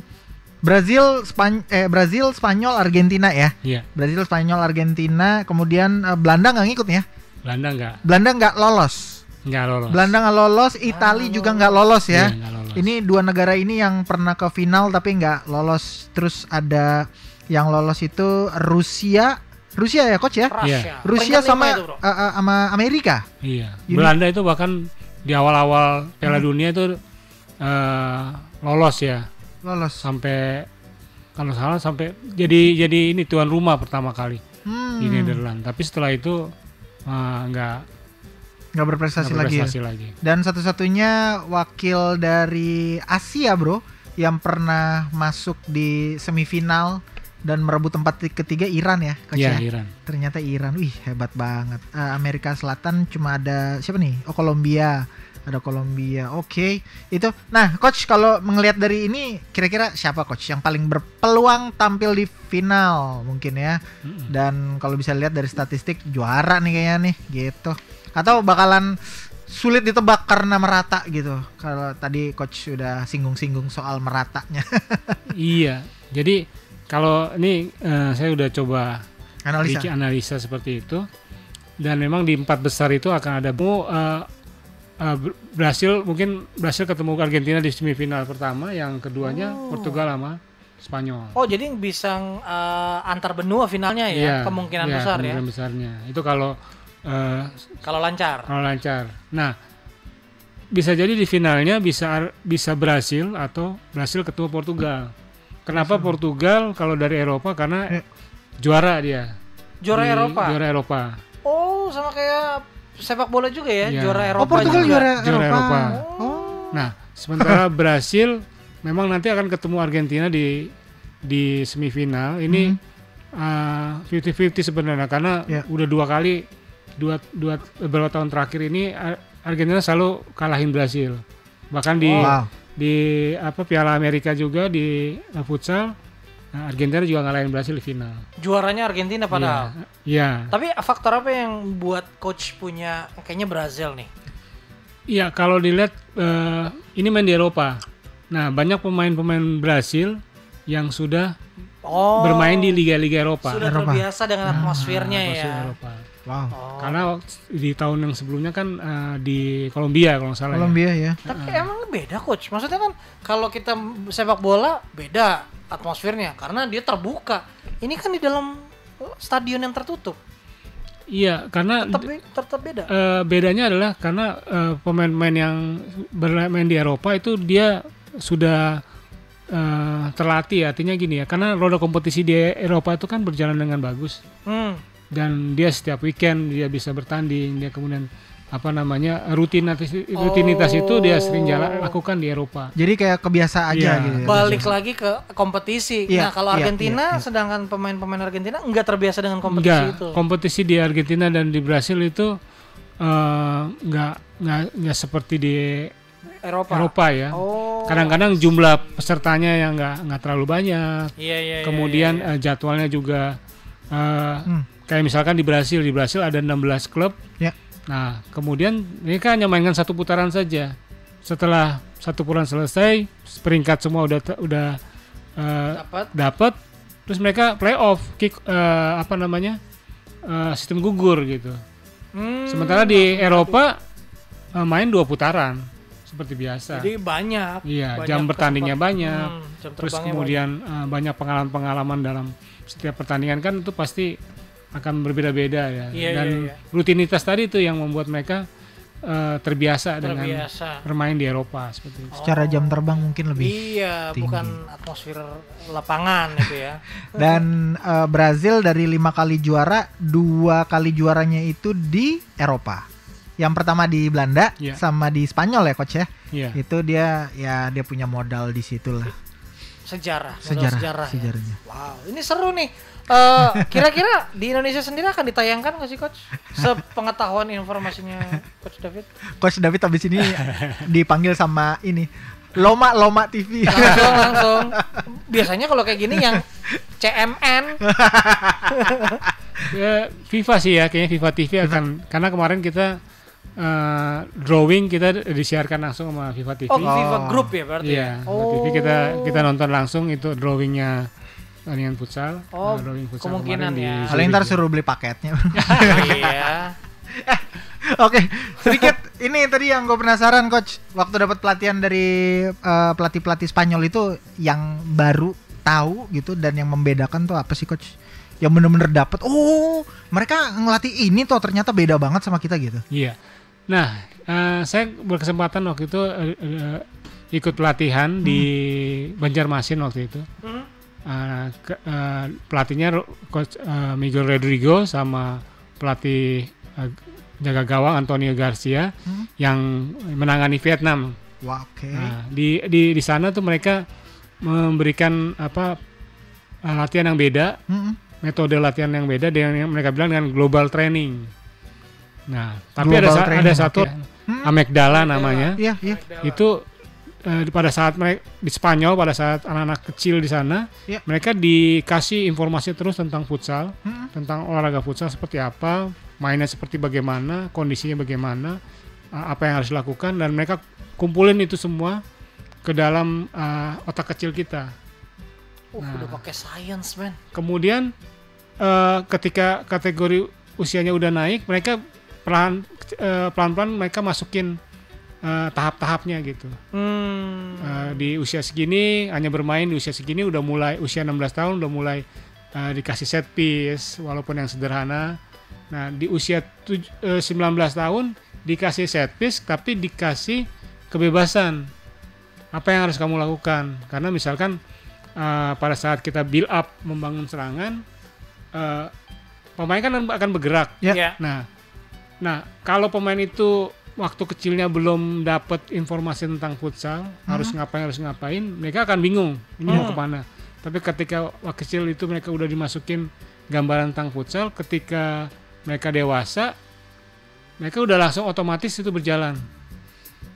Speaker 1: Brazil, Span eh Brazil, Spanyol, Argentina ya.
Speaker 2: Iya.
Speaker 1: Brazil, Spanyol, Argentina, kemudian eh, Belanda nggak ngikut ya?
Speaker 2: Belanda enggak
Speaker 1: Belanda nggak lolos.
Speaker 2: enggak lolos.
Speaker 1: Belanda nggak lolos, Italia juga nggak lolos ya.
Speaker 2: Iya, nggak lolos.
Speaker 1: Ini dua negara ini yang pernah ke final tapi nggak lolos. Terus ada yang lolos itu Rusia, Rusia ya coach ya?
Speaker 3: Russia.
Speaker 1: Rusia sama
Speaker 3: itu,
Speaker 1: eh, eh, sama Amerika.
Speaker 2: Iya.
Speaker 1: Uni-
Speaker 2: Belanda itu bahkan di awal-awal Piala Dunia itu eh, lolos ya
Speaker 1: Lolos.
Speaker 2: sampai kalau salah sampai jadi jadi ini tuan rumah pertama kali
Speaker 1: Hmm.
Speaker 2: di Nederland. Tapi setelah itu eh, nggak
Speaker 1: Nggak berprestasi, lagi. ya?
Speaker 2: berprestasi lagi.
Speaker 1: Dan satu-satunya wakil dari Asia, Bro, yang pernah masuk di semifinal dan merebut tempat ketiga Iran ya, Coach
Speaker 2: Ya,
Speaker 1: ya?
Speaker 2: Iran.
Speaker 1: Ternyata Iran, wih hebat banget. Eh, Amerika Selatan cuma ada siapa nih? Oh Kolombia, ada Kolombia. Oke, itu. Nah, coach kalau melihat dari ini, kira-kira siapa coach yang paling berpeluang tampil di final mungkin ya?
Speaker 2: Mm-mm.
Speaker 1: Dan kalau bisa lihat dari statistik juara nih kayaknya nih, gitu. Atau bakalan sulit ditebak karena merata gitu. Kalau tadi coach sudah singgung-singgung soal meratanya.
Speaker 2: Iya. Jadi kalau ini eh, saya udah coba
Speaker 1: Analisa.
Speaker 2: bikin analisa seperti itu dan memang di empat besar itu akan ada mau eh, eh, Br- Brasil mungkin Brasil ketemu Argentina di semifinal pertama, yang keduanya
Speaker 3: Oh.
Speaker 2: Portugal sama Spanyol.
Speaker 3: Oh jadi bisa eh, antar benua finalnya ya
Speaker 2: Iya,
Speaker 3: kemungkinan
Speaker 2: iya,
Speaker 3: besar
Speaker 2: kemungkinan
Speaker 3: ya
Speaker 2: besarnya. Itu kalau eh,
Speaker 3: kalau lancar.
Speaker 2: kalau lancar. Nah, bisa jadi di finalnya bisa bisa Brasil atau Brasil ketemu Portugal. Kenapa Portugal kalau dari Eropa karena
Speaker 1: Eh.
Speaker 2: juara dia.
Speaker 3: Juara
Speaker 2: Di-
Speaker 3: Eropa.
Speaker 2: Juara Eropa.
Speaker 3: Oh sama kayak sepak bola juga ya
Speaker 2: Iya.
Speaker 3: juara
Speaker 1: Oh
Speaker 3: Eropa.
Speaker 1: Portugal
Speaker 3: juga.
Speaker 1: juara,
Speaker 2: Juara
Speaker 1: Eropa.
Speaker 2: Eropa.
Speaker 1: Oh.
Speaker 2: Nah, sementara Brasil memang nanti akan ketemu Argentina di di semifinal. Ini uh, 50-50 sebenarnya karena
Speaker 1: Ya.
Speaker 2: udah dua kali dua dua beberapa tahun terakhir ini Ar- Argentina selalu kalahin Brasil. Bahkan di
Speaker 1: Wow.
Speaker 2: di apa Piala Amerika juga di uh, futsal nah, Argentina juga ngalahin Brasil di final.
Speaker 3: Juaranya Argentina padahal.
Speaker 2: Iya.
Speaker 3: Tapi faktor apa yang buat coach punya kayaknya Brazil nih?
Speaker 2: Iya, kalau dilihat eh, ini main di Eropa. Nah, banyak pemain-pemain Brasil yang sudah
Speaker 3: Oh.
Speaker 2: bermain di liga-liga Eropa.
Speaker 3: Sudah
Speaker 1: Eropa.
Speaker 3: terbiasa dengan atmosfernya
Speaker 2: Nah,
Speaker 3: ya.
Speaker 2: masuk Eropa.
Speaker 1: Wow.
Speaker 3: Oh.
Speaker 2: Karena di tahun yang sebelumnya kan eh, di Kolombia kalau nggak salah. ya.
Speaker 1: Kolombia ya.
Speaker 3: Tapi emang beda coach. Maksudnya kan kalau kita sepak bola beda atmosfernya karena dia terbuka. Ini kan di dalam stadion yang tertutup.
Speaker 2: Iya, karena
Speaker 3: Tetap tetap beda.
Speaker 2: eh, bedanya adalah karena eh, pemain-pemain yang bermain di Eropa itu dia sudah eh, terlatih artinya gini ya karena roda kompetisi di Eropa itu kan berjalan dengan bagus
Speaker 3: Hmm.
Speaker 2: dan dia setiap weekend dia bisa bertanding dia kemudian apa namanya rutinitas rutinitas itu dia sering jalan lakukan di Eropa
Speaker 1: Jadi kayak kebiasa aja
Speaker 2: Iya.
Speaker 1: gitu. ya.
Speaker 3: Balik lagi ke kompetisi.
Speaker 1: Iya,
Speaker 3: nah, kalau
Speaker 1: iya,
Speaker 3: Argentina
Speaker 1: iya, iya.
Speaker 3: sedangkan pemain-pemain Argentina nggak terbiasa dengan kompetisi
Speaker 2: enggak
Speaker 3: itu.
Speaker 2: kompetisi di Argentina dan di Brasil itu eh, enggak enggak enggak seperti di
Speaker 3: Eropa.
Speaker 2: Eropa ya
Speaker 3: Oh.
Speaker 2: kadang-kadang jumlah pesertanya yang nggak nggak terlalu banyak
Speaker 3: Iya, iya, iya,
Speaker 2: kemudian
Speaker 3: iya, iya.
Speaker 2: eh, jadwalnya juga eh,
Speaker 1: Hmm.
Speaker 2: kayak misalkan di Brasil di Brasil ada 16 klub
Speaker 1: Ya.
Speaker 2: Nah kemudian mereka hanya mainkan satu putaran saja setelah satu putaran selesai peringkat semua udah udah eh,
Speaker 3: dapat
Speaker 2: dapat terus mereka playoff kick eh, apa namanya eh, sistem gugur gitu
Speaker 3: Hmm,
Speaker 2: sementara di Eropa eh, main dua putaran seperti biasa
Speaker 3: jadi banyak.
Speaker 2: Iya,
Speaker 3: banyak
Speaker 2: jam bertandingnya
Speaker 3: kesempatan.
Speaker 2: banyak.
Speaker 3: Hmm, jam
Speaker 2: terus kemudian banyak pengalaman-pengalaman dalam setiap pertandingan kan itu pasti akan berbeda-beda ya
Speaker 3: Iya,
Speaker 2: dan
Speaker 3: iya, iya.
Speaker 2: rutinitas tadi itu yang membuat mereka eh, terbiasa,
Speaker 3: banyak.
Speaker 2: dengan
Speaker 3: terbiasa.
Speaker 2: bermain di Eropa seperti itu.
Speaker 1: Secara jam terbang mungkin lebih.
Speaker 3: Iya,
Speaker 1: tinggi.
Speaker 3: bukan atmosfer lapangan itu ya.
Speaker 1: Dan eh, Brazil dari lima kali juara, dua kali juaranya itu di Eropa. Yang pertama di Belanda
Speaker 2: Iya.
Speaker 1: sama di Spanyol ya coach ya.
Speaker 2: Iya.
Speaker 1: Itu dia ya dia punya modal di situ lah.
Speaker 3: Sejarah,
Speaker 1: Sejarah,
Speaker 3: sejarah. ya.
Speaker 1: sejarahnya.
Speaker 3: Wow, ini seru nih. Eh, kira-kira di Indonesia sendiri akan ditayangkan nggak sih coach? Sepengetahuan informasinya coach David.
Speaker 1: Coach David habis ini dipanggil sama ini Loma Loma TV.
Speaker 3: Langsung langsung. Biasanya kalau kayak gini yang CMN
Speaker 2: Ya, FIFA sih ya kayaknya FIFA TV akan karena kemarin kita eh, drawing kita disiarkan langsung sama FIFA TV.
Speaker 3: Oh, FIFA Group ya berarti.
Speaker 2: Iya,
Speaker 3: ya?
Speaker 2: FIFA TV kita kita nonton langsung itu drawingnya pertandingan futsal.
Speaker 3: Oh,
Speaker 2: drawing futsal
Speaker 3: kemungkinan ya.
Speaker 1: Paling ntar suruh beli paketnya.
Speaker 3: iya.
Speaker 1: Oke, sedikit ini tadi yang gue penasaran coach. Waktu dapat pelatihan dari eh, pelatih-pelatih Spanyol itu yang baru tahu gitu dan yang membedakan tuh apa sih coach? Yang bener-bener dapat. Oh, mereka ngelatih ini tuh ternyata beda banget sama kita gitu.
Speaker 2: Iya. Nah, eh, saya berkesempatan waktu itu eh, eh, ikut pelatihan di Banjarmasin waktu itu.
Speaker 3: Mhm.
Speaker 2: Eh, ke- eh, pelatihnya coach eh, Miguel Rodrigo sama pelatih eh, jaga gawang Antonio Garcia
Speaker 1: Hmm.
Speaker 2: yang menangani Vietnam.
Speaker 1: Wah, oke.
Speaker 2: Nah, di di di sana tuh mereka memberikan apa eh, latihan yang beda,
Speaker 1: Mm-mm.
Speaker 2: metode latihan yang beda dengan yang mereka bilang dengan global training. Nah, tapi
Speaker 1: Global
Speaker 2: ada
Speaker 1: training,
Speaker 2: ada satu
Speaker 1: oke. Hmm.
Speaker 2: amigdala namanya.
Speaker 1: Iya, iya.
Speaker 2: Itu eh, pada saat mereka di Spanyol pada saat anak-anak kecil di sana,
Speaker 1: Iya.
Speaker 2: mereka dikasih informasi terus tentang futsal,
Speaker 1: Mm-mm.
Speaker 2: tentang olahraga futsal seperti apa, mainnya seperti bagaimana, kondisinya bagaimana, uh, apa yang harus dilakukan dan mereka kumpulin itu semua ke dalam uh, otak kecil kita.
Speaker 3: Uh,
Speaker 2: Nah.
Speaker 3: udah pakai science, man.
Speaker 2: Kemudian uh, ketika kategori usianya udah naik, mereka pelan uh, pelan-pelan mereka masukin uh, tahap-tahapnya gitu.
Speaker 3: Hmm.
Speaker 2: Uh, di usia segini hanya bermain di usia segini udah mulai usia 16 tahun udah mulai uh, dikasih set piece walaupun yang sederhana. Nah, di usia tuj- eh, 19 tahun dikasih set piece tapi dikasih kebebasan. Apa yang harus kamu lakukan? Karena misalkan uh, pada saat kita build up membangun serangan uh, pemain kan akan bergerak.
Speaker 1: Ya.
Speaker 3: Ya.
Speaker 2: Nah, nah kalau pemain itu waktu kecilnya belum dapat informasi tentang futsal, harus ngapain harus ngapain, mereka akan bingung ini mau
Speaker 3: Hmm.
Speaker 2: ke mana. Tapi ketika waktu kecil itu mereka udah dimasukin gambaran tentang futsal, ketika mereka dewasa, mereka udah langsung otomatis itu berjalan.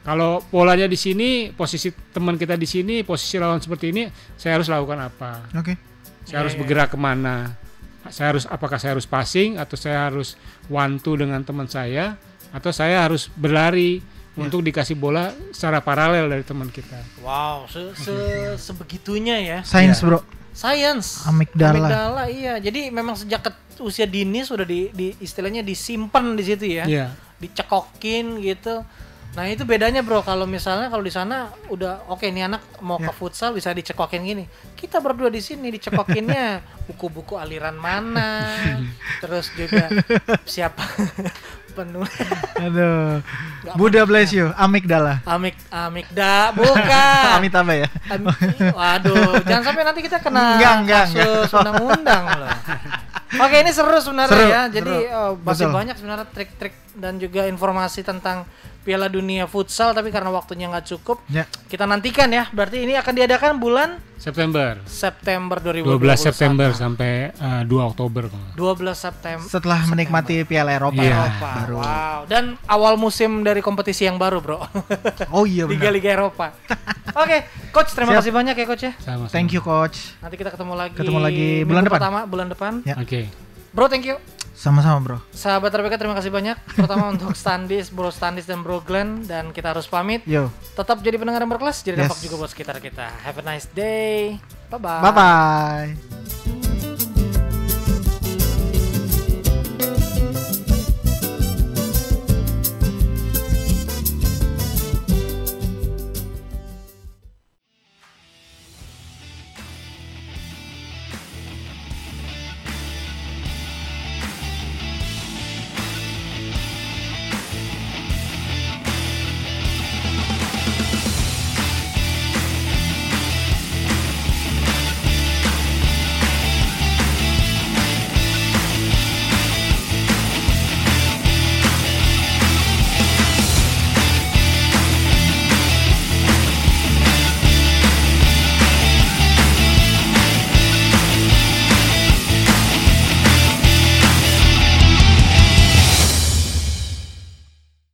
Speaker 2: Kalau polanya di sini, posisi teman kita di sini, posisi lawan seperti ini, saya harus lakukan apa?
Speaker 1: Oke.
Speaker 2: saya harus
Speaker 3: Iya, iya.
Speaker 2: bergerak ke mana saya harus apakah saya harus passing atau saya harus one two dengan teman saya atau saya harus berlari
Speaker 1: Ya.
Speaker 2: untuk dikasih bola secara paralel dari teman kita
Speaker 3: Wow, se, se- sebegitunya ya.
Speaker 1: Sains,
Speaker 2: Iya.
Speaker 1: Bro.
Speaker 3: Science.
Speaker 1: Amigdala.
Speaker 3: Amigdala, iya. Jadi memang sejak ke- usia dini sudah di, di istilahnya disimpan di situ ya.
Speaker 2: Iya.
Speaker 3: Dicekokin gitu. Nah, itu bedanya, Bro. Kalau misalnya kalau di sana udah oke nih anak mau ke
Speaker 1: Ya.
Speaker 3: futsal bisa dicekokin gini. Kita berdua di sini dicekokinnya buku-buku aliran mana. terus juga siapa penulis
Speaker 1: Aduh. Buddha bless you. Amigdala.
Speaker 3: Amik Amikda bukan.
Speaker 1: Amitabha ya.
Speaker 3: Am- Waduh, jangan sampai nanti kita kena
Speaker 1: Enggak, enggak,
Speaker 3: kasus undang-undang loh. Oke, ini seru sebenarnya
Speaker 1: Seru,
Speaker 3: ya. Jadi
Speaker 1: seru.
Speaker 3: eh, masih
Speaker 1: Betul.
Speaker 3: banyak sebenarnya trik-trik dan juga informasi tentang Piala Dunia Futsal tapi karena waktunya nggak cukup,
Speaker 1: Ya.
Speaker 3: kita nantikan ya. Berarti ini akan diadakan bulan
Speaker 2: September
Speaker 3: September
Speaker 2: 12
Speaker 3: 2021.
Speaker 2: September sampai eh, 2 Oktober kalau nggak
Speaker 3: 12 September.
Speaker 1: Setelah menikmati Piala Eropa.
Speaker 2: Iya.
Speaker 3: Eropa.
Speaker 1: Baru.
Speaker 3: Wow. Dan awal musim dari kompetisi yang baru, Bro.
Speaker 1: Oh iya benar.
Speaker 3: Liga-liga Eropa. Oke, coach terima
Speaker 1: Siap.
Speaker 3: kasih banyak ya coach ya.
Speaker 2: sama-sama.
Speaker 1: Thank you coach.
Speaker 3: Nanti kita ketemu lagi.
Speaker 1: Ketemu lagi bulan depan.
Speaker 3: Pertama bulan depan.
Speaker 1: Ya.
Speaker 2: Oke.
Speaker 3: Bro, thank you.
Speaker 1: Sama-sama, Bro.
Speaker 3: Sahabat RPK terima kasih banyak. Terutama untuk Standis, Bro Standis dan Bro Glenn dan kita harus pamit.
Speaker 1: Yo.
Speaker 3: Tetap jadi pendengar yang berkelas, jadi
Speaker 1: Yes.
Speaker 3: dampak juga buat sekitar kita. Have a nice day. Bye bye.
Speaker 1: Bye bye.